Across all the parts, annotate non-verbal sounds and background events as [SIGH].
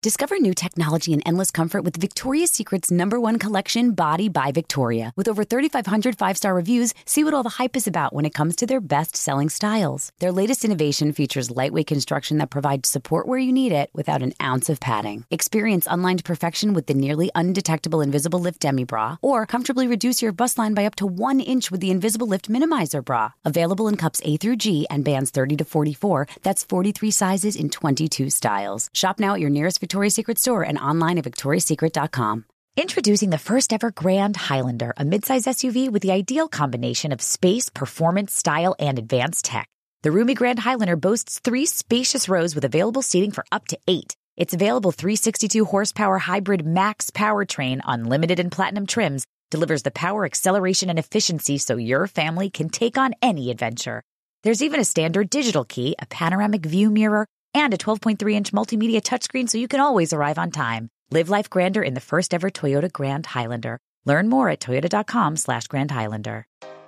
Discover new technology and endless comfort with Victoria's Secret's number one collection, Body by Victoria. With over 3,500 five star reviews, see what all the hype is about when it comes to their best selling styles. Their latest innovation features lightweight construction that provides support where you need it without an ounce of padding. Experience unlined perfection with the nearly undetectable Invisible Lift Demi Bra, or comfortably reduce your bust line by up to one inch with the Invisible Lift Minimizer Bra. Available in cups A through G and bands 30 to 44. That's 43 sizes in 22 styles. Shop now at your nearest Victoria's Secret store and online at victoriasecret.com. Introducing the first ever Grand Highlander, a midsize SUV with the ideal combination of space, performance, style, and advanced tech. The roomy Grand Highlander boasts three spacious rows with available seating for up to eight. Its available 362 horsepower hybrid max powertrain, unlimited and platinum trims, delivers the power, acceleration, and efficiency so your family can take on any adventure. There's even a standard digital key, a panoramic view mirror, and a 12.3 inch multimedia touchscreen so you can always arrive on time. Live life grander in the first ever Toyota Grand Highlander. Learn more at toyota.com slash Grand Highlander.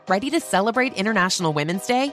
Ready to celebrate International Women's Day?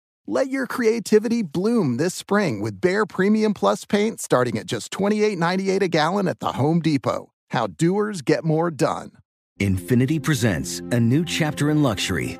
Let your creativity bloom this spring with Behr Premium Plus paint starting at just $28.98 a gallon at the Home Depot. How doers get more done. Infinity presents a new chapter in luxury,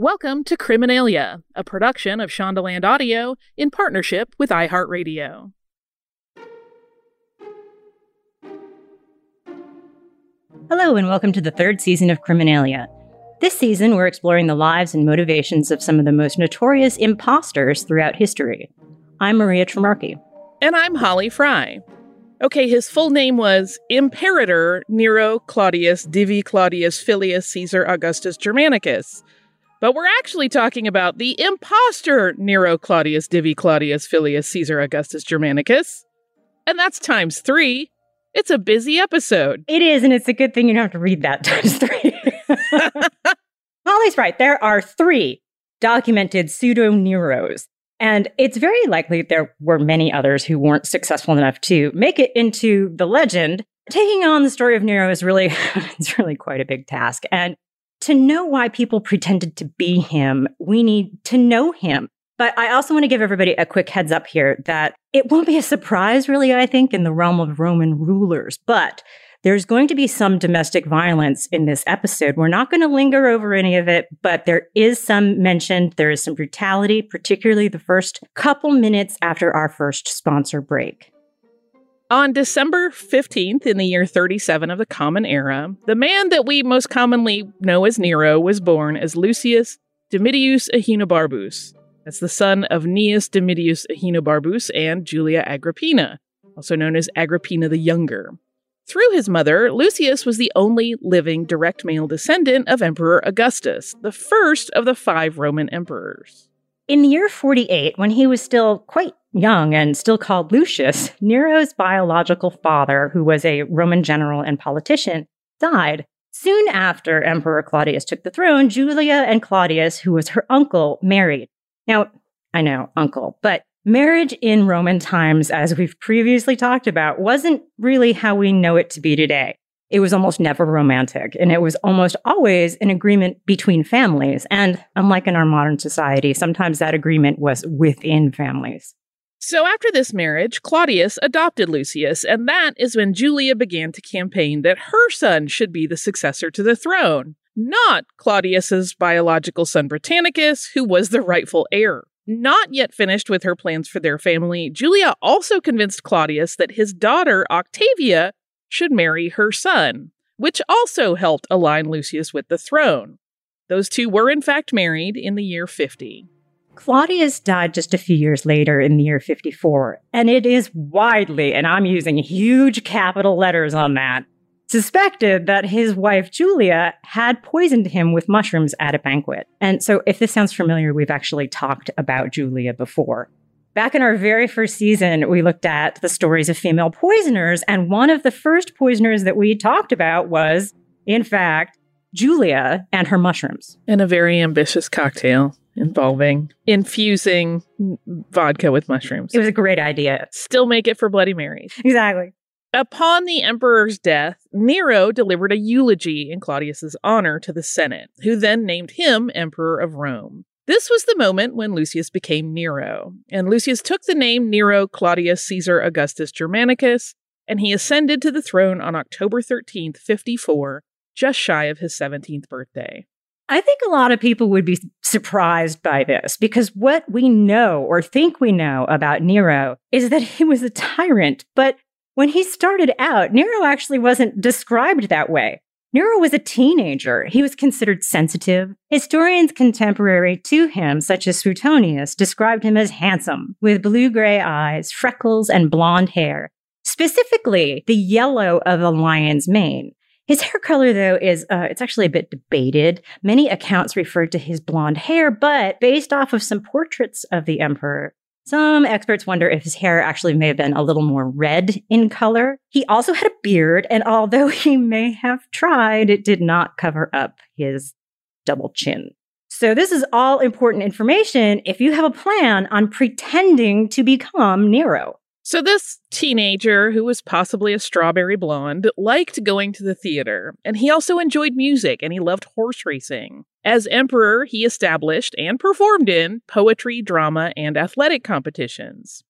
Welcome to Criminalia, a production of Shondaland Audio in partnership with iHeartRadio. Hello, and welcome to the third season of Criminalia. This season, we're exploring the lives and motivations of some of the most notorious imposters throughout history. I'm Maria Trimarchi. And I'm Holly Frey. Okay, his full name was Imperator Nero Claudius Divi Claudius Filius Caesar Augustus Germanicus. But we're actually talking about the impostor Nero Claudius Divi Claudius Filius Caesar Augustus Germanicus. And that's times three. It's a busy episode. It is, and it's a good thing you don't have to read that [LAUGHS] times three. [LAUGHS] Holly's right. There are three documented pseudo Neros. And it's very likely there were many others who weren't successful enough to make it into the legend. Taking on the story of Nero is really, [LAUGHS] it's really quite a big task. And to know why people pretended to be him, we need to know him. But I also want to give everybody a quick heads up here that it won't be a surprise, really, I think, in the realm of Roman rulers. But there's going to be some domestic violence in this episode. We're not going to linger over any of it, but there is some mentioned. There is some brutality, particularly the first couple minutes after our first sponsor break. On December 15th, in the year 37 of the Common Era, the man that we most commonly know as Nero was born as Lucius Domitius Ahenobarbus. That's the son of Gnaeus Domitius Ahenobarbus and Julia Agrippina, also known as Agrippina the Younger. Through his mother, Lucius was the only living direct male descendant of Emperor Augustus, the first of the five Roman emperors. In the year 48, when he was still quite young and still called Lucius, Nero's biological father, who was a Roman general and politician, died. Soon after Emperor Claudius took the throne, Julia and Claudius, who was her uncle, married. Now, I know, uncle, but marriage in Roman times, as we've previously talked about, wasn't really how we know it to be today. It was almost never romantic and it was almost always an agreement between families. And unlike in our modern society, sometimes that agreement was within families. So after this marriage, Claudius adopted Lucius, and that is when Julia began to campaign that her son should be the successor to the throne, not Claudius's biological son Britannicus, who was the rightful heir. Not yet finished with her plans for their family, Julia also convinced Claudius that his daughter Octavia should marry her son, which also helped align Lucius with the throne. Those two were in fact married in the year 50. Claudius died just a few years later in the year 54, and it is widely, and I'm using huge capital letters on that, suspected that his wife Julia had poisoned him with mushrooms at a banquet. And so, if this sounds familiar, we've actually talked about Julia before. Back in our very first season, we looked at the stories of female poisoners, and one of the first poisoners that we talked about was, in fact, Julia and her mushrooms. And a very ambitious cocktail involving infusing vodka with mushrooms. It was a great idea. Still make it for Bloody Marys. Exactly. Upon the emperor's death, Nero delivered a eulogy in Claudius's honor to the Senate, who then named him Emperor of Rome. This was the moment when Lucius became Nero, and Lucius took the name Nero Claudius Caesar Augustus Germanicus, and he ascended to the throne on October 13th, 54, just shy of his 17th birthday. I think a lot of people would be surprised by this because what we know or think we know about Nero is that he was a tyrant. But when he started out, Nero actually wasn't described that way. Nero was a teenager. He was considered sensitive. Historians contemporary to him, such as Suetonius, described him as handsome, with blue gray eyes, freckles, and blonde hair, specifically the yellow of a lion's mane. His hair color, though, is uh, it's actually a bit debated. Many accounts refer to his blonde hair, but based off of some portraits of the emperor, some experts wonder if his hair actually may have been a little more red in color. He also had a beard, and although [LAUGHS] he may have tried, it did not cover up his double chin. So, this is all important information if you have a plan on pretending to become Nero. So, this teenager, who was possibly a strawberry blonde, liked going to the theater, and he also enjoyed music and he loved horse racing. As emperor, he established and performed in poetry, drama, and athletic competitions.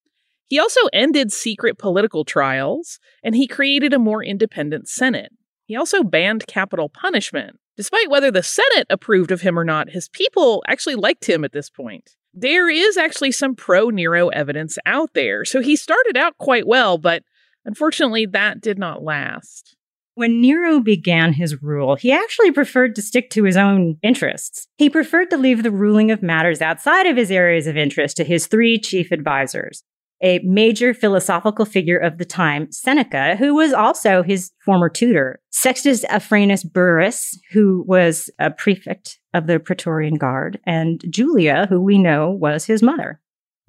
He also ended secret political trials, and he created a more independent Senate. He also banned capital punishment. Despite whether the Senate approved of him or not, his people actually liked him at this point there is actually some pro Nero evidence out there. So he started out quite well, but unfortunately, that did not last. When Nero began his rule, he actually preferred to stick to his own interests. He preferred to leave the ruling of matters outside of his areas of interest to his three chief advisors a major philosophical figure of the time, Seneca, who was also his former tutor, Sextus Afranius Burrus, who was a prefect of the Praetorian Guard, and Julia, who we know was his mother.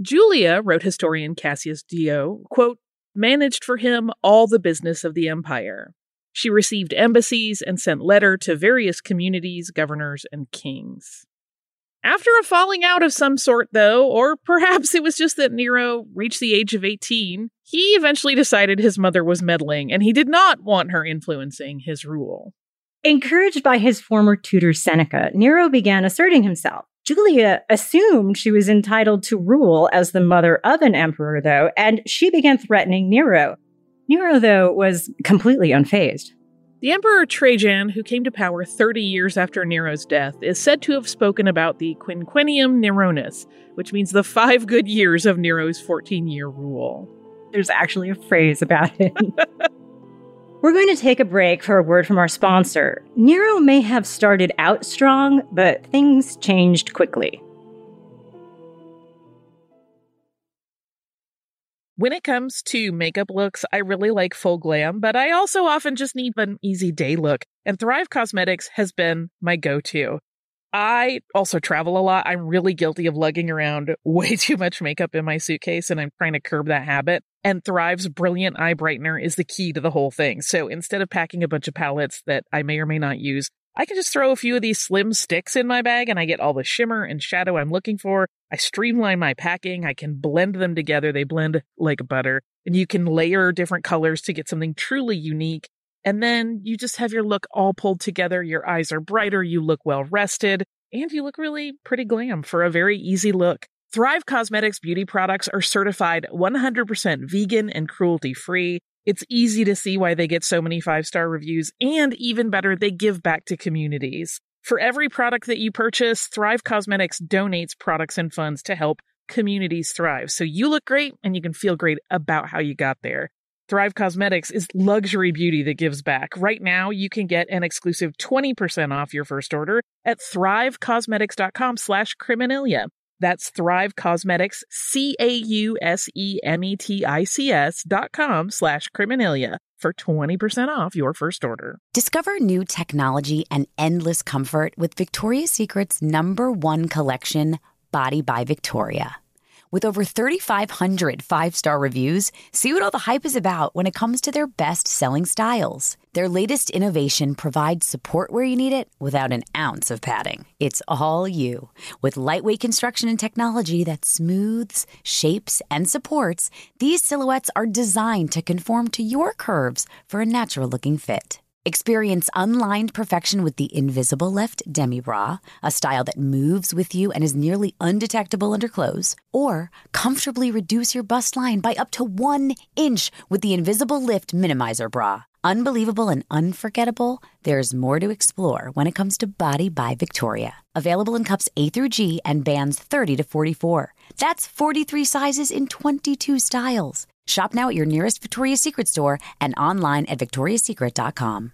Julia, wrote historian Cassius Dio, quote, managed for him all the business of the empire. She received embassies and sent letter to various communities, governors, and kings. After a falling out of some sort, though, or perhaps it was just that Nero reached the age of 18, he eventually decided his mother was meddling and he did not want her influencing his rule. Encouraged by his former tutor Seneca, Nero began asserting himself. Julia assumed she was entitled to rule as the mother of an emperor, though, and she began threatening Nero. Nero, though, was completely unfazed. The Emperor Trajan, who came to power 30 years after Nero's death, is said to have spoken about the Quinquennium Neronis, which means the five good years of Nero's 14 year rule. There's actually a phrase about it. [LAUGHS] We're going to take a break for a word from our sponsor. Nero may have started out strong, but things changed quickly. When it comes to makeup looks, I really like full glam, but I also often just need an easy day look. And Thrive Causemetics has been my go to. I also travel a lot. I'm really guilty of lugging around [LAUGHS] way too much makeup in my suitcase, and I'm trying to curb that habit. And Thrive's Brilliant Eye Brightener is the key to the whole thing. So instead of packing a bunch of palettes that I may or may not use, I can just throw a few of these slim sticks in my bag and I get all the shimmer and shadow I'm looking for. I streamline my packing. I can blend them together. They blend like butter and you can layer different colors to get something truly unique. And then you just have your look all pulled together. Your eyes are brighter. You look well rested and you look really pretty glam for a very easy look. Thrive Causemetics beauty products are certified 100% vegan and cruelty free. It's easy to see why they get so many five star reviews, and even better, they give back to communities. For every product that you purchase, Thrive Causemetics donates products and funds to help communities thrive. So you look great and you can feel great about how you got there. Thrive Causemetics is luxury beauty that gives back. Right now, you can get an exclusive 20% off your first order at thrivecausemetics.com slash criminalia. That's Thrive Causemetics, C-A-U-S-E-M-E-T-I-C-S dot com slash criminalia for 20% off your first order. Discover new technology and endless comfort with Victoria's Secret's number one collection, Body by Victoria. With over 3,500 five star reviews, see what all the hype is about when it comes to their best selling styles. Their latest innovation provides support where you need it without an ounce of padding. It's all you. With lightweight construction and technology that smooths, shapes, and supports, these silhouettes are designed to conform to your curves for a natural looking fit. Experience unlined perfection with the Invisible Lift Demi Bra, a style that moves with you and is nearly undetectable under clothes. Or comfortably reduce your bust line by up to one inch with the Invisible Lift Minimizer Bra. Unbelievable and unforgettable, there's more to explore when it comes to Body by Victoria. Available in cups A through G and bands 30 to 44. That's 43 sizes in 22 styles. Shop now at your nearest Victoria's Secret store and online at victoriassecret.com.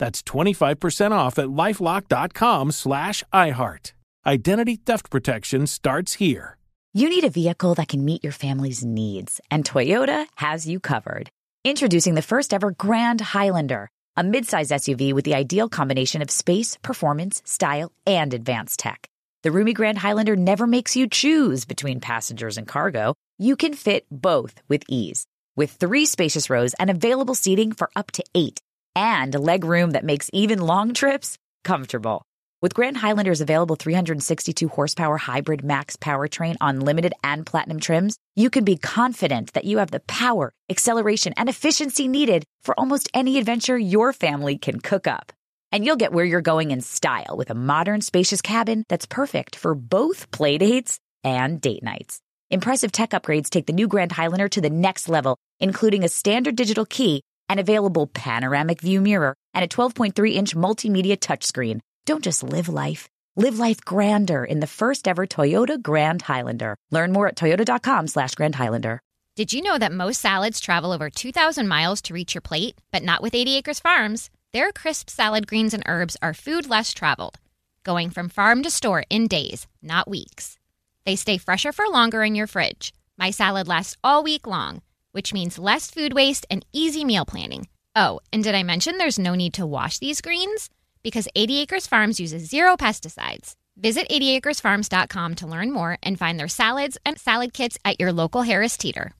That's 25% off at lifelock.com slash iHeart. Identity theft protection starts here. You need a vehicle that can meet your family's needs, and Toyota has you covered. Introducing the first ever Grand Highlander, a midsize SUV with the ideal combination of space, performance, style, and advanced tech. The roomy Grand Highlander never makes you choose between passengers and cargo. You can fit both with ease. With three spacious rows and available seating for up to eight, and leg room that makes even long trips comfortable. With Grand Highlander's available 362 horsepower hybrid max powertrain on limited and platinum trims, you can be confident that you have the power, acceleration, and efficiency needed for almost any adventure your family can cook up. And you'll get where you're going in style with a modern, spacious cabin that's perfect for both playdates and date nights. Impressive tech upgrades take the new Grand Highlander to the next level, including a standard digital key, an available panoramic view mirror, and a 12.3 inch multimedia touchscreen. Don't just live life. Live life grander in the first ever Toyota Grand Highlander. Learn more at toyota.com slash Grand Highlander. Did you know that most salads travel over 2,000 miles to reach your plate? But not with 80 Acres Farms. Their crisp salad greens and herbs are food less traveled, going from farm to store in days, not weeks. They stay fresher for longer in your fridge. My salad lasts all week long, which means less food waste and easy meal planning. Oh, and did I mention there's no need to wash these greens? Because 80 Acres Farms uses zero pesticides. Visit 80acresfarms.com to learn more and find their salads and salad kits at your local Harris Teeter.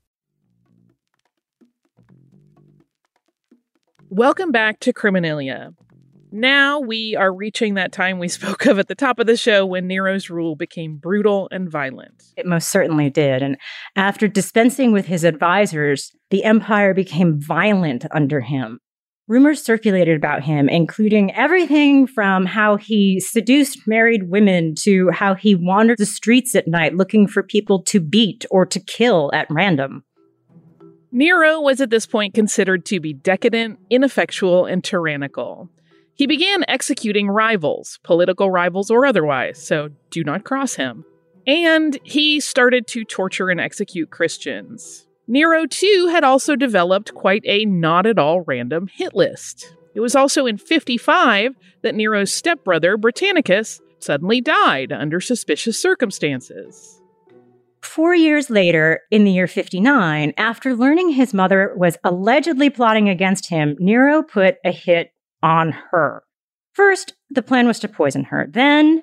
Welcome back to Criminalia. Now we are reaching that time we spoke of at the top of the show when Nero's rule became brutal and violent. It most certainly did. And after dispensing with his advisors, the empire became violent under him. Rumors circulated about him, including everything from how he seduced married women to how he wandered the streets at night looking for people to beat or to kill at random. Nero was at this point considered to be decadent, ineffectual, and tyrannical. He began executing rivals, political rivals or otherwise, so do not cross him. And he started to torture and execute Christians. Nero, too, had also developed quite a not at all random hit list. It was also in 55 that Nero's stepbrother, Britannicus, suddenly died under suspicious circumstances. Four years later, in the year 59, after learning his mother was allegedly plotting against him, Nero put a hit on her. First, the plan was to poison her. Then,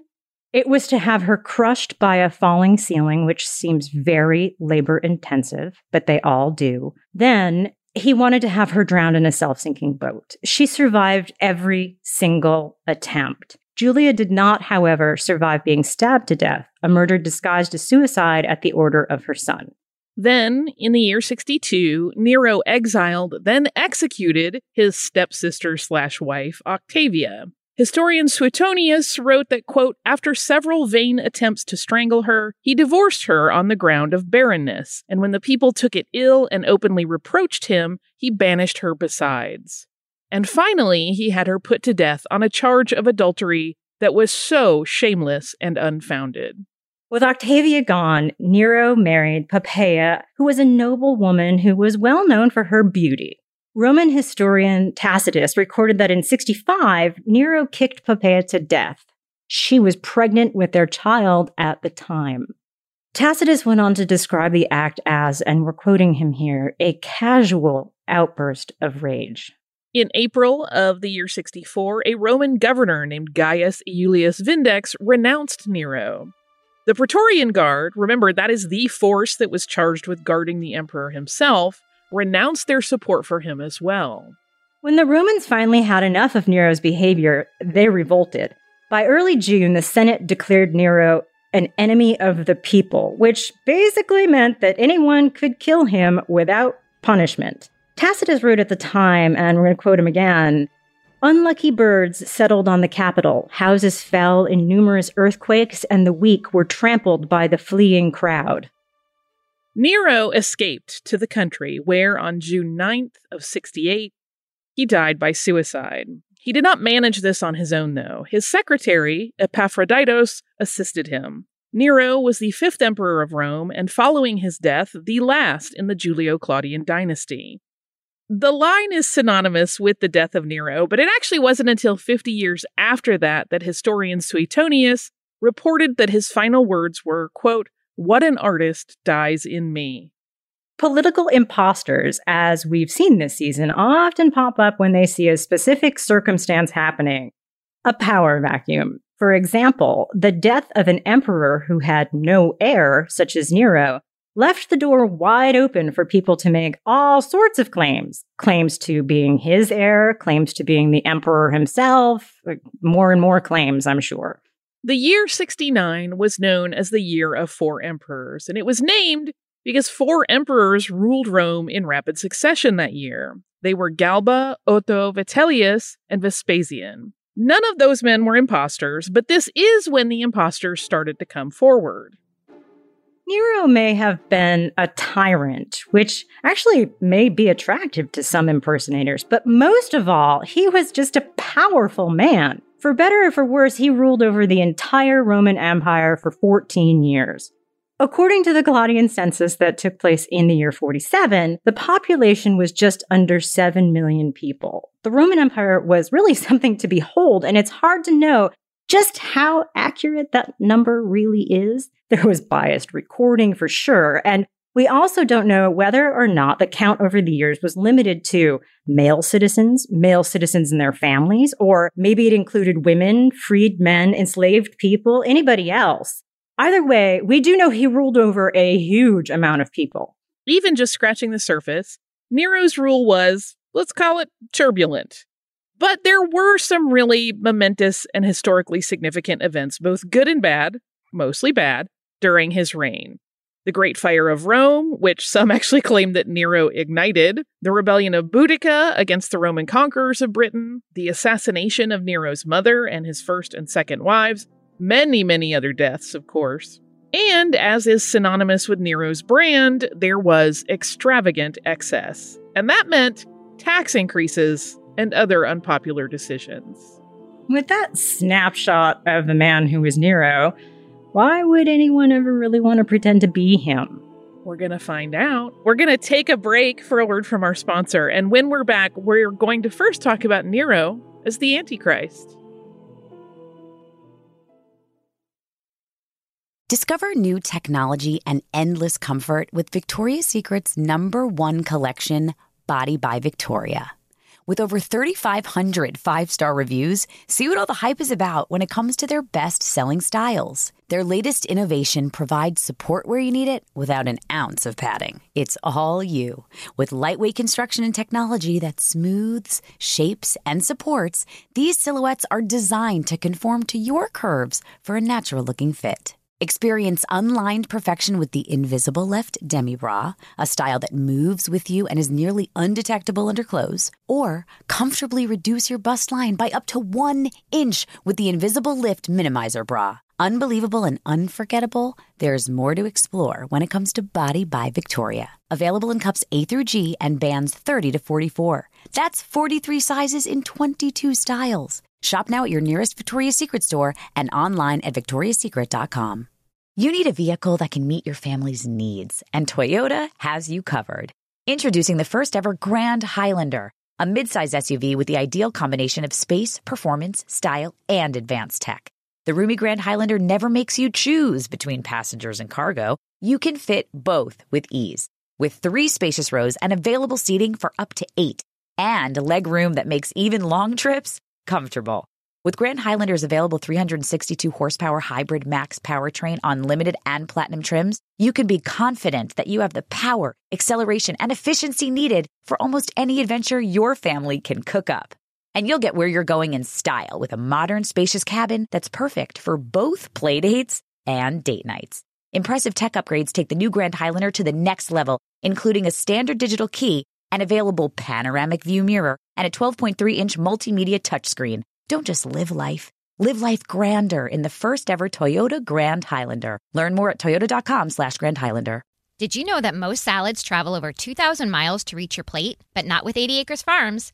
it was to have her crushed by a falling ceiling, which seems very labor intensive, but they all do. Then, he wanted to have her drowned in a self sinking boat. She survived every single attempt. Julia did not, however, survive being stabbed to death, a murder disguised as suicide at the order of her son. Then, in the year 62, Nero exiled, then executed his stepsister slash wife, Octavia. Historian Suetonius wrote that, quote, after several vain attempts to strangle her, he divorced her on the ground of barrenness, and when the people took it ill and openly reproached him, he banished her besides. And finally, he had her put to death on a charge of adultery that was so shameless and unfounded. With Octavia gone, Nero married Poppaea, who was a noble woman who was well known for her beauty. Roman historian Tacitus recorded that in 65, Nero kicked Poppaea to death. She was pregnant with their child at the time. Tacitus went on to describe the act as, and we're quoting him here, a casual outburst of rage. In April of the year 64, a Roman governor named Gaius Iulius Vindex renounced Nero. The Praetorian Guard, remember that is the force that was charged with guarding the emperor himself, renounced their support for him as well. When the Romans finally had enough of Nero's behavior, they revolted. By early June, the Senate declared Nero an enemy of the people, which basically meant that anyone could kill him without punishment. Tacitus wrote at the time, and we're going to quote him again Unlucky birds settled on the capital, houses fell in numerous earthquakes, and the weak were trampled by the fleeing crowd. Nero escaped to the country, where on June 9th of 68, he died by suicide. He did not manage this on his own, though. His secretary, Epaphroditus, assisted him. Nero was the fifth emperor of Rome, and following his death, the last in the Julio Claudian dynasty. The line is synonymous with the death of Nero, but it actually wasn't until 50 years after that that historian Suetonius reported that his final words were, quote, what an artist dies in me. Political imposters, as we've seen this season, often pop up when they see a specific circumstance happening. A power vacuum. For example, the death of an emperor who had no heir, such as Nero, left the door wide open for people to make all sorts of claims claims to being his heir, claims to being the emperor himself, more and more claims, I'm sure. The year 69 was known as the Year of Four Emperors, and it was named because four emperors ruled Rome in rapid succession that year. They were Galba, Otho, Vitellius, and Vespasian. None of those men were imposters, but this is when the imposters started to come forward. Nero may have been a tyrant, which actually may be attractive to some impersonators, but most of all, he was just a powerful man. For better or for worse, he ruled over the entire Roman Empire for 14 years. According to the Claudian census that took place in the year 47, the population was just under 7 million people. The Roman Empire was really [LAUGHS] something to behold, and it's hard to know just how accurate that number really is. There was biased recording for sure, and we also don't know whether or not the count over the years was limited to male citizens, male citizens and their families, or maybe it included women, freed men, enslaved people, anybody else. Either way, we do know he ruled over a huge amount of people. Even just scratching the surface, Nero's rule was, let's call it turbulent. But there were some really momentous and historically significant events, both good and bad, mostly bad, during his reign the Great Fire of Rome, which some [LAUGHS] actually claim that Nero ignited, the rebellion of Boudica against the Roman conquerors of Britain, the assassination of Nero's mother and his first and second wives, many, many other deaths, of course. And as is synonymous with Nero's brand, there was extravagant excess. And that meant tax increases and other unpopular decisions. with that snapshot of the man who was Nero, why would anyone ever really want to pretend to be him? We're going to find out. We're going to take a break for a word from our sponsor. And when we're back, we're going to first talk about Nero as the Antichrist. Discover new technology and endless comfort with Victoria's Secret's number one collection, Body by Victoria. With over 3,500 five star reviews, see what all the hype is about when it comes to their best selling styles. Their latest innovation provides support where you need it without an ounce of padding. It's all you. With lightweight construction and technology that smooths, shapes, and supports, these silhouettes are designed to conform to your curves for a natural looking fit. Experience unlined perfection with the Invisible Lift Demi Bra, a style that moves with you and is nearly undetectable under clothes. Or comfortably reduce your bust line by up to one inch with the Invisible Lift Minimizer Bra. Unbelievable and unforgettable, there's more to explore when it comes to Body by Victoria. Available in cups A through G and bands 30 to 44. That's 43 sizes in 22 styles. Shop now at your nearest Victoria's Secret store and online at victoriassecret.com. You need a vehicle that can meet your family's needs, and Toyota has you covered. Introducing the first ever Grand Highlander, a midsize SUV with the ideal combination of space, performance, style, and advanced tech. The roomy Grand Highlander never makes you choose between passengers and cargo. You can fit both with ease. With three spacious rows and available seating for up to eight, and leg room that makes even long trips comfortable. With Grand Highlander's available 362 horsepower hybrid max powertrain on limited and platinum trims, you can be confident that you have the power, acceleration, and efficiency needed for almost any adventure your family can cook up. And you'll get where you're going in style with a modern, spacious cabin that's perfect for both playdates and date nights. Impressive tech upgrades take the new Grand Highlander to the next level, including a standard digital key, an available panoramic view mirror, and a 12.3 inch multimedia touchscreen. Don't just live life. Live life grander in the first ever Toyota Grand Highlander. Learn more at toyota.com slash Grand Highlander. Did you know that most salads travel over 2,000 miles to reach your plate? But not with 80 Acres Farms.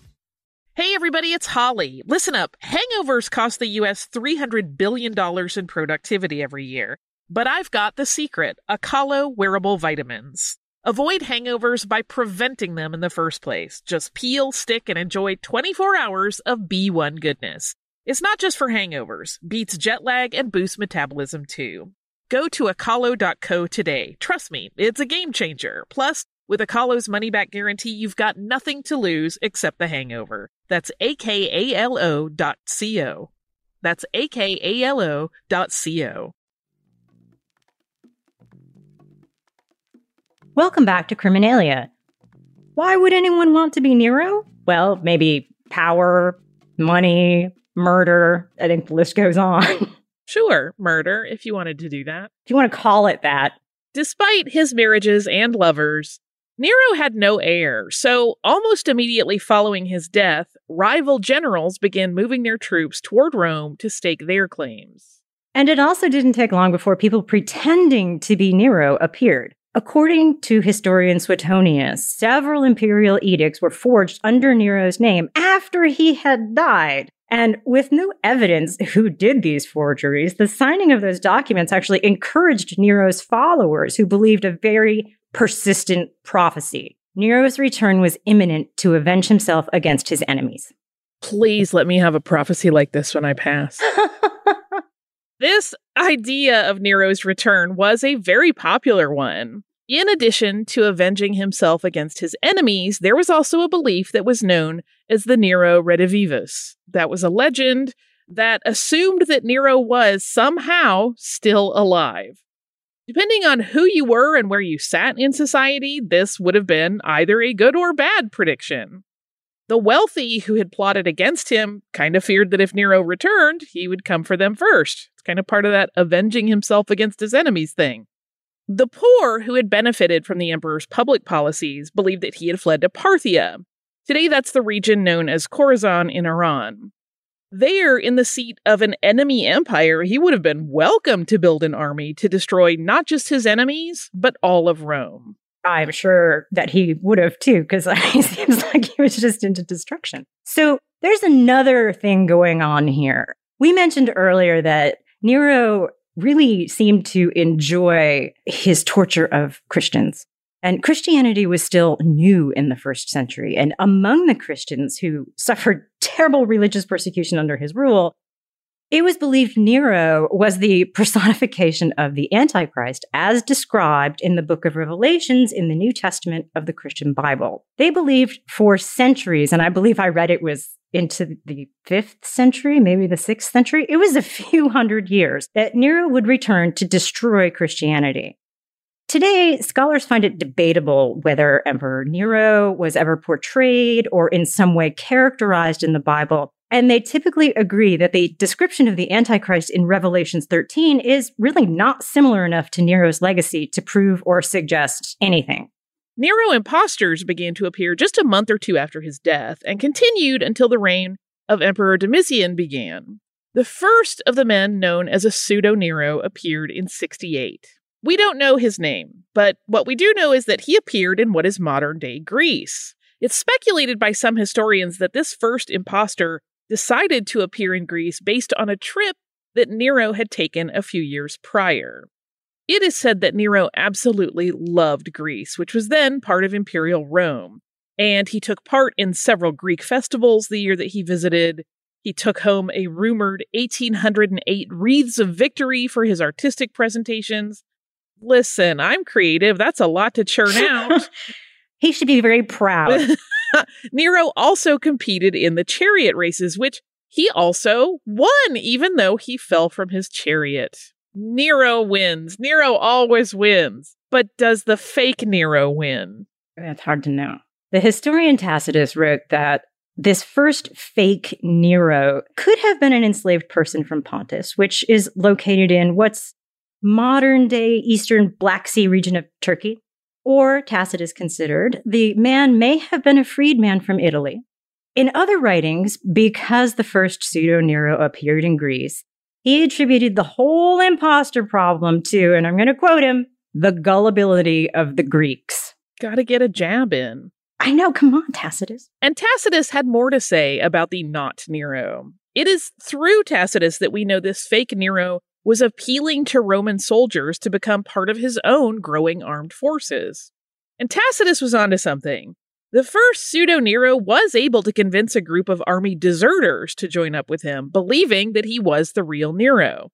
Hey everybody, it's Holly. Listen up. Hangovers cost the US $300 billion in productivity every year. But I've got the secret Akalo wearable vitamins. Avoid hangovers by preventing them in the first place. Just peel, stick, and enjoy 24 hours of B1 goodness. It's not just for hangovers, beats jet lag and boosts metabolism too. Go to akalo.co today. Trust me, it's a game changer. Plus, with Akalo's money back guarantee, you've got nothing to lose except the hangover. That's akalo dot co. That's akalo dot co. Welcome back to Criminalia. Why would anyone want to be Nero? Well, maybe power, money, murder. I think the list goes on. [LAUGHS] Sure, murder, if you wanted to do that. if you want to call it that. Despite his marriages and lovers, Nero had no heir, so almost immediately following his death, rival generals began moving their troops toward Rome to stake their claims. And it also didn't take long before people pretending to be Nero appeared. According to historian Suetonius, several imperial edicts were forged under Nero's name after he had died. And with no evidence who did these forgeries, the signing of those documents actually encouraged Nero's followers who believed a very persistent prophecy. Nero's return was imminent to avenge himself against his enemies. Please let me have a prophecy like this when I pass. [LAUGHS] This idea of Nero's return was a very popular one. In addition to avenging himself against his enemies, there was also a belief that was known as the Nero Redivivus. That was a legend that assumed that Nero was somehow still alive. Depending on who you were and where you sat in society, this would have been either a good or bad prediction. The wealthy who had plotted against him kind of feared that if Nero returned, he would come for them first. It's kind of part of that avenging himself against his enemies thing. The poor who had benefited from the emperor's public policies believed that he had fled to Parthia. Today, that's the region known as Khorasan in Iran. There, in the seat of an enemy empire, he would have been welcome to build an army to destroy not just his enemies, but all of Rome. I'm sure that he would have too, because [LAUGHS] it seems like he was just into destruction. So there's another thing going on here. We mentioned earlier that Nero really seemed to enjoy his torture of Christians. And Christianity was still new in the first century. And among the Christians who suffered terrible religious persecution under his rule, it was believed Nero was the personification of the Antichrist as described in the book of Revelations in the New Testament of the Christian Bible. They believed for centuries, and I believe I read it was into the fifth century, maybe the sixth century. It was a [LAUGHS] few hundred years that Nero would return to destroy Christianity. Today, scholars find it debatable whether Emperor Nero was ever portrayed or in some way characterized in the Bible. And they typically agree that the description of the Antichrist in Revelations 13 is really not similar enough to Nero's legacy to prove or suggest anything. Nero impostors began to appear just a month or two after his death and continued until the reign of Emperor Domitian began. The first of the men known as a pseudo Nero appeared in 68. We don't know his name, but what we do know is that he appeared in what is modern day Greece. It's speculated by some historians that this first impostor decided to appear in Greece based on a trip that Nero had taken a few years prior. It is said that Nero absolutely loved Greece, which was then part of Imperial Rome, and he took part in several Greek festivals the year that he visited. He took home a rumored 1808 wreaths of victory for his artistic presentations, listen, I'm creative. That's a lot to churn out. [LAUGHS] he should be very proud. [LAUGHS] Nero also competed in the chariot races, which he also won, even though he fell from his chariot. Nero wins. Nero always wins. But does the fake Nero win? That's hard to know. The historian Tacitus wrote that this first fake Nero could have been an enslaved person from Pontus, which is located in what's modern day eastern Black Sea region of Turkey, or Tacitus considered, the man may have been a freedman from Italy. In other writings, because the first pseudo Nero appeared in Greece, he attributed the whole imposter problem to, and I'm going to quote him, the gullibility of the Greeks. Gotta get a jab in. I know, come on, Tacitus. And Tacitus had more to say about the not Nero. It is through Tacitus that we know this fake Nero was appealing to Roman soldiers to become part of his own growing armed forces. And Tacitus was onto something. The first pseudo Nero was able to convince a group of army deserters to join up with him, believing that he was the real Nero.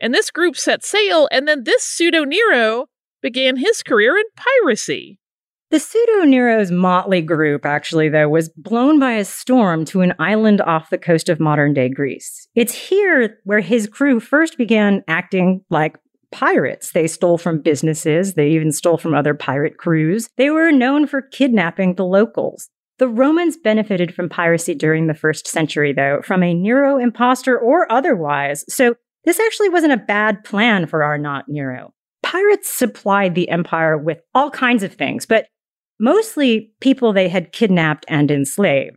And this group set sail, and then this pseudo Nero began his career in piracy. The pseudo Nero's motley group, actually, though, was blown by a storm to an island off the coast of modern day Greece. It's here where his crew first began acting like pirates. They stole from businesses, they even stole from other pirate crews. They were known for kidnapping the locals. The Romans benefited from piracy during the first century, though, from a Nero impostor or otherwise. So this actually wasn't a bad plan for our not Nero. Pirates supplied the empire with all kinds of things, but mostly people they had kidnapped and enslaved.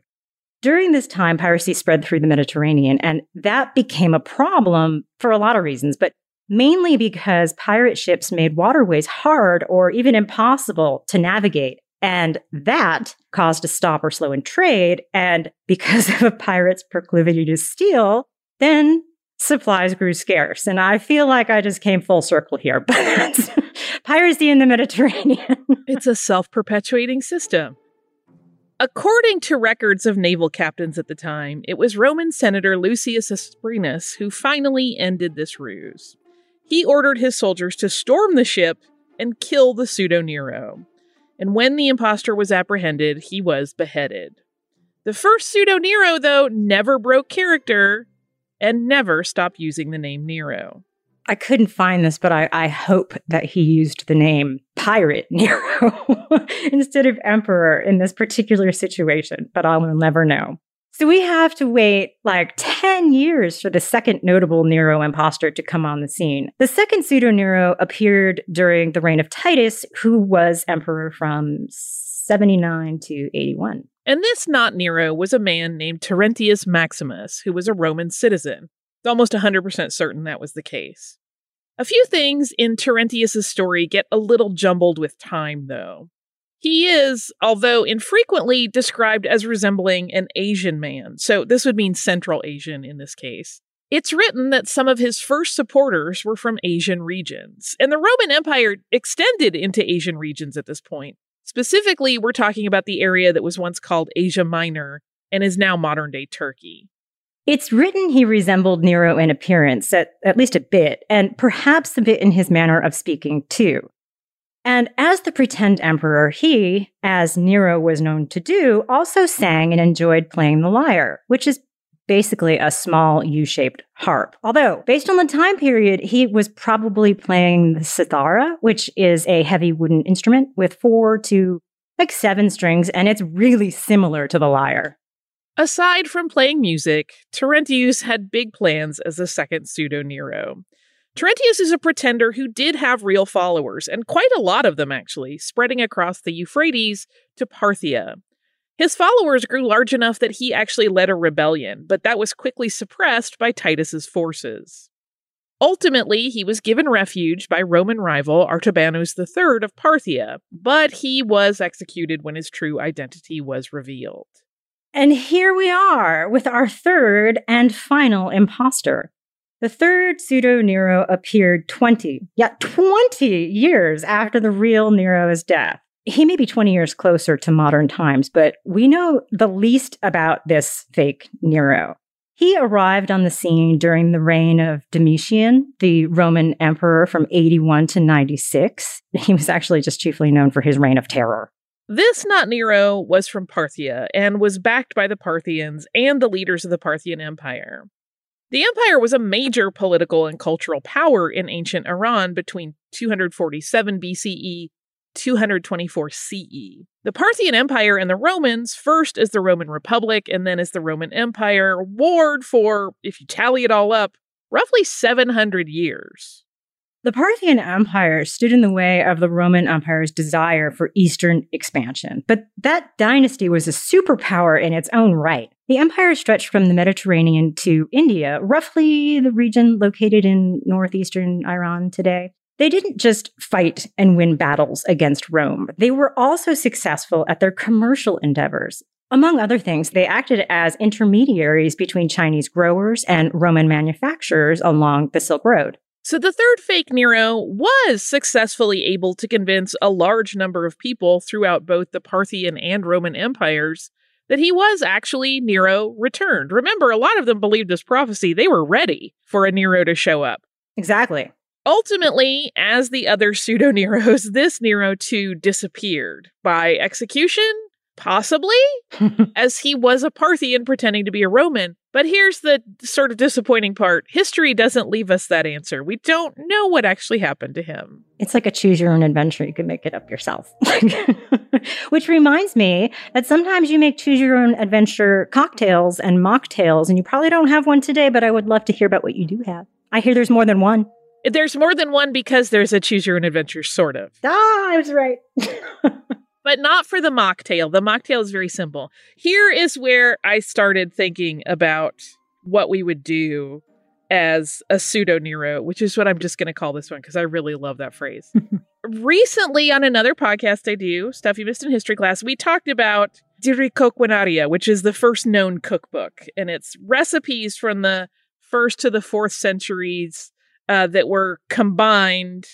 During this time, piracy spread through the Mediterranean, and that became a problem for a lot of reasons, but mainly because pirate ships made waterways hard or even impossible to navigate. And that caused a stop or slow in trade. And because [LAUGHS] of a pirate's proclivity to steal, then supplies grew scarce. And I feel like I just came full circle here, [LAUGHS] but piracy in the Mediterranean. [LAUGHS] it's a self perpetuating system. According to records of naval captains at the time, it was Roman Senator Lucius Asprenas who finally ended this ruse. He ordered his soldiers to storm the ship and kill the pseudo Nero. And when the impostor was apprehended, he was beheaded. The first pseudo Nero, though, never broke character and never stopped using the name Nero. I couldn't find this, but I, I hope that he used the name Pirate [LAUGHS] Nero instead of Emperor in this particular situation, but I'll never know. So we have to wait like 10 years for the second notable Nero impostor to come on the scene. The second pseudo Nero appeared during the reign of Titus, who was emperor from 79 to 81. And this not Nero was a man named Terentius Maximus, who was a Roman citizen. Almost 100% certain that was the case. A few things in Terentius's story get a little jumbled with time, though. He is, although infrequently, described as resembling an Asian man, so this would mean Central Asian in this case. It's written that some of his first supporters were from Asian regions, and the Roman Empire extended into Asian regions at this point. Specifically, we're talking about the area that was once called Asia Minor and is now modern day Turkey. It's written he resembled Nero in appearance, at, at least a bit, and perhaps a bit in his manner of speaking, too. And as the pretend emperor, he, as Nero was known to do, also sang and enjoyed playing the lyre, which is basically a small U shaped harp. Although, based on the time period, he was probably playing the cithara, which is a heavy wooden instrument with four to like seven strings, and it's really similar to the lyre. Aside from playing music, Terentius had big plans as a second pseudo Nero. Terentius is a pretender who did have real followers, and quite a lot of them actually, spreading across the Euphrates to Parthia. His followers grew large enough that he actually led a rebellion, but that was quickly suppressed by Titus's forces. Ultimately, he was given refuge by Roman rival Artabanus III of Parthia, but he was executed when his true identity was revealed. And here we are with our third and final impostor. The third pseudo Nero appeared 20, yet 20 years after the real Nero's death. He may be 20 years closer to modern times, but we know the least about this fake Nero. He arrived on the scene during the reign of Domitian, the Roman emperor from 81 to 96. He was actually just chiefly known for his reign of terror. This not Nero was from Parthia and was backed by the Parthians and the leaders of the Parthian Empire. The empire was a major political and cultural power in ancient Iran between 247 BCE 224 CE. The Parthian Empire and the Romans, first as the Roman Republic and then as the Roman Empire, warred for, if you tally it all up, roughly 700 years. The Parthian Empire stood in the way of the Roman Empire's desire for Eastern expansion, but that dynasty was a superpower in its own right. The empire stretched from the Mediterranean to India, roughly the region located in northeastern Iran today. They didn't just fight and win battles against Rome, they were also successful at their commercial endeavors. Among other things, they acted as intermediaries between Chinese growers and Roman manufacturers along the Silk Road. So the third fake Nero was successfully able to convince a large number of people throughout both the Parthian and Roman empires that he was actually Nero returned. Remember, a lot of them believed this prophecy. They were ready for a Nero to show up. Exactly. Ultimately, as the other pseudo Neros, [LAUGHS] this Nero too disappeared by execution Possibly, [LAUGHS] as he was a Parthian pretending to be a Roman. But here's the sort of disappointing part history doesn't leave us that answer. We don't know what actually happened to him. It's like a choose your own adventure. You can make it up yourself. [LAUGHS] Which reminds me that sometimes you make choose your own adventure cocktails and mocktails, and you probably don't have one today, but I would love to hear about what you do have. I hear there's more than one. There's more than one because there's a choose your own adventure, sort of. Ah, I was right. [LAUGHS] but not for the mocktail. The mocktail is very simple. Here is where I started thinking about what we would do as a pseudo Nero, which is what I'm just going to call this one because I really love that phrase. [LAUGHS] Recently, on another podcast I do, Stuff You Missed in History Class, we talked about De Re Coquinaria, which is the first known cookbook, and it's recipes from the first to the fourth centuries uh, that were combined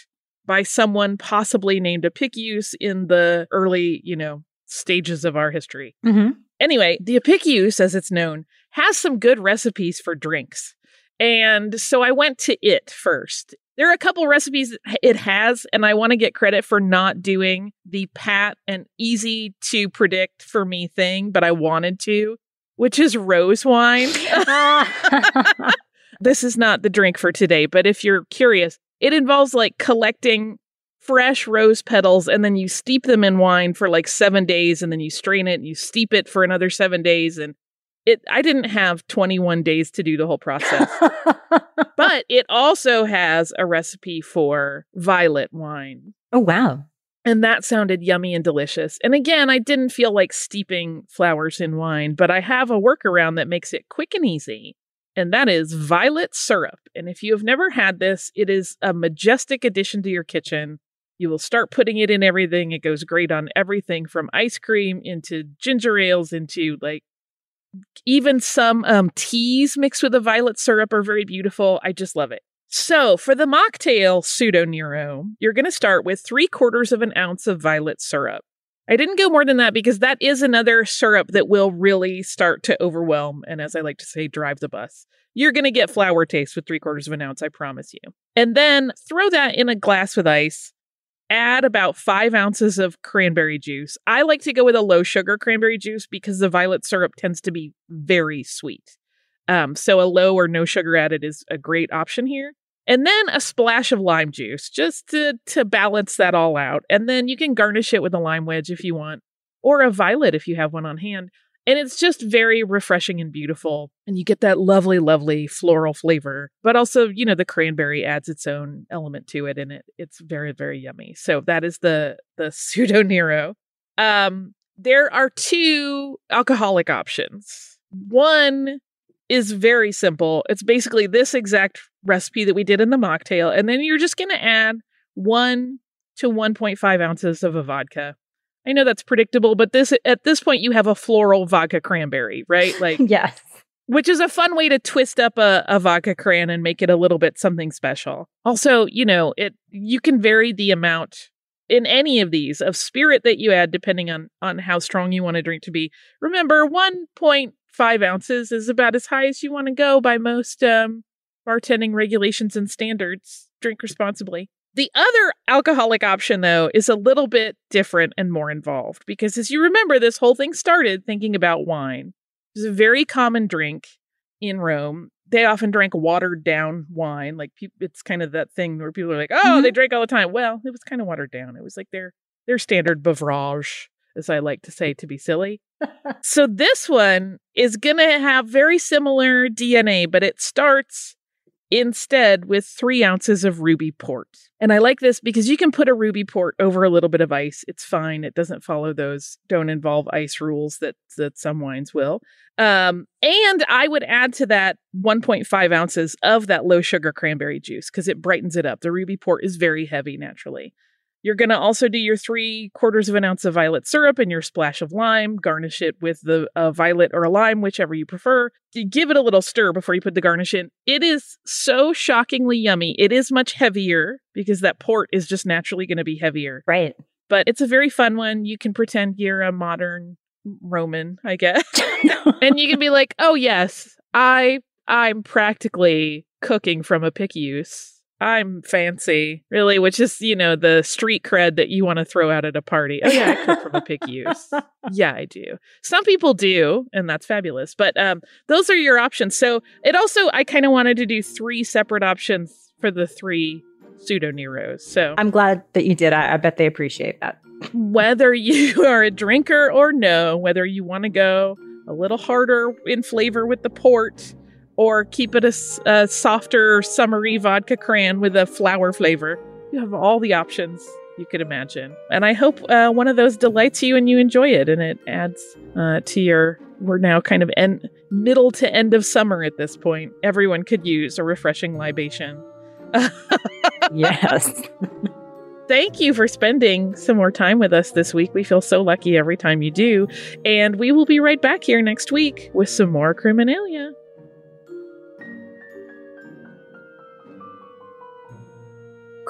by someone possibly named Apicius in the early, you know, stages of our history. Mm-hmm. Anyway, the Apicius, as it's known, has some good recipes for drinks. And so I went to it first. There are a couple recipes it has, and I want to get credit for not doing the pat and easy to predict for me thing, but I wanted to, which is rose wine. [LAUGHS] [LAUGHS] this is not the drink for today, but if you're curious, it involves like collecting fresh rose petals and then you steep them in wine for like seven days and then you strain it and you steep it for another seven days and it i didn't have 21 days to do the whole process. [LAUGHS] But it also has a recipe for violet wine. Oh wow. And that sounded yummy and delicious. And again i didn't feel like steeping flowers in wine but i have a workaround that makes it quick and easy and that is violet syrup and if you have never had this it is a majestic addition to your kitchen you will start putting it in everything. It goes great on everything from ice cream into ginger ales into like even some um, teas mixed with the violet syrup are very beautiful. I just love it. So for the mocktail pseudo Nero, you're going to start with three quarters of an ounce of violet syrup. I didn't go more than that because that is another syrup that will really start to overwhelm and, as I like to say, drive the bus. You're going to get flour taste with three quarters of an ounce, I promise you. And then throw that in a glass with ice add about five ounces of cranberry juice. I like to go with a low sugar cranberry juice because the violet syrup tends to be very sweet. Um, so a low or no sugar added is a great option here. And then a splash of lime juice just to, to balance that all out. And then you can garnish it with a lime wedge if you want, or a violet if you have one on hand. And it's just very refreshing and beautiful. And you get that lovely, lovely floral flavor. But also, you know, the cranberry adds its own element to it and it it's very, very yummy. So that is the the [LAUGHS] pseudo Nero. Um, there are two alcoholic options. One is very simple. It's basically this exact recipe that we did in the mocktail. And then you're just gonna add one to 1.5 ounces of a vodka I know that's predictable, but this at this point you have a floral vodka cranberry, right? Like [LAUGHS] yes. Which is a fun way to twist up a, a vodka cran and make it a little bit something special. Also, you know, it you can vary the amount in any of these of spirit that you add depending on on how strong you want a drink to be. Remember, 1.5 ounces is about as high as you want to go by most um, bartending regulations and standards. Drink responsibly. The other alcoholic option, though, is a little bit different and more involved because, as you remember, this whole thing started thinking about wine. It's a very common drink in Rome. They often drank watered down wine. Like it's kind of that thing where people are like, "Oh, mm-hmm. they drink all the time." Well, it was kind of watered down. It was like their their standard beverage, as I like to say to be silly. [LAUGHS] so this one is going to have very similar DNA, but it starts instead with three ounces of ruby port. And I like this because you can put a ruby port over a little bit of ice. It's fine. It doesn't follow those don't involve ice rules that that some wines will. Um, and I would add to that 1.5 ounces of that low sugar cranberry juice because it brightens it up. The ruby port is very heavy naturally. You're going to also do your three quarters of an ounce of violet syrup and your splash of lime. Garnish it with the uh, violet or a lime, whichever you prefer. You give it a little stir before you put the garnish in. It is so shockingly yummy. It is much heavier because that port is just naturally going to be heavier. Right. But it's a very fun one. You can pretend you're a modern Roman, I guess. [LAUGHS] and you can be like, "Oh yes, I I'm practically cooking from Apicius." I'm fancy, really, which is, you know, the street cred that you want to throw out at a party. Oh, yeah, I come from Apicius. [LAUGHS] yeah, I do. Some people do, and that's fabulous. But um, those are your options. So it also, I kind of wanted to do three separate options for the three pseudo Neros. So I'm glad that you did. I, I bet they appreciate that. whether you [LAUGHS] are a drinker or no, whether you want to go a little harder in flavor with the port or keep it a, a softer, summery vodka cran with a flower flavor. You have all the options you could imagine. And I hope uh, one of those delights you and you enjoy it and it adds uh, to your. We're now kind of end, middle to end of summer at this point. Everyone could use a refreshing libation. [LAUGHS] yes. Thank you for spending some more time with us this week. We feel so lucky every time you do. And we will be right back here next week with some more Criminalia.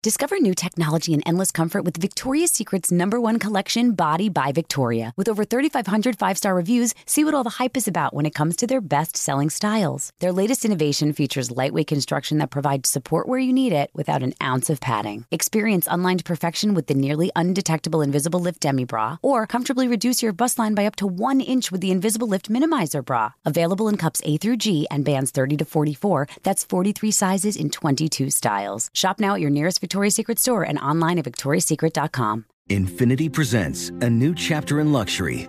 Discover new technology and endless comfort with Victoria's Secret's number one collection, Body by Victoria. With over 3,500 five star reviews, see what all the hype is about when it comes to their best selling styles. Their latest innovation features lightweight construction that provides support where you need it without an ounce of padding. Experience unlined perfection with the nearly undetectable Invisible Lift Demi Bra, or comfortably reduce your bust line by up to one inch with the Invisible Lift Minimizer Bra. Available in cups A through G and bands 30 to 44. That's 43 sizes in 22 styles. Shop now at your nearest Victoria's Secret store and online at victoriassecret.com. Infiniti presents a new chapter in luxury,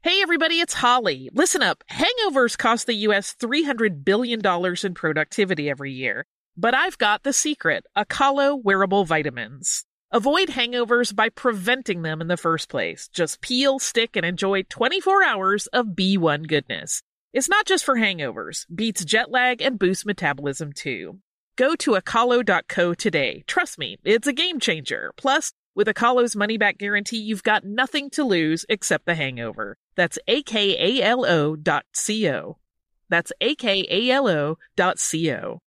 Hey everybody, it's Holly. Listen up. Hangovers cost the US $300 billion in productivity every year. But I've got the secret Akalo wearable vitamins. Avoid hangovers by preventing them in the first place. Just peel, stick, and enjoy 24 hours of B1 goodness. It's not just for hangovers, beats jet lag and boosts metabolism too. Go to akalo.co today. Trust me, it's a game changer. Plus, with Akalo's money back guarantee, you've got nothing to lose except the hangover. That's A-K-A-L-O dot C-O. That's A-K-A-L-O dot C-O.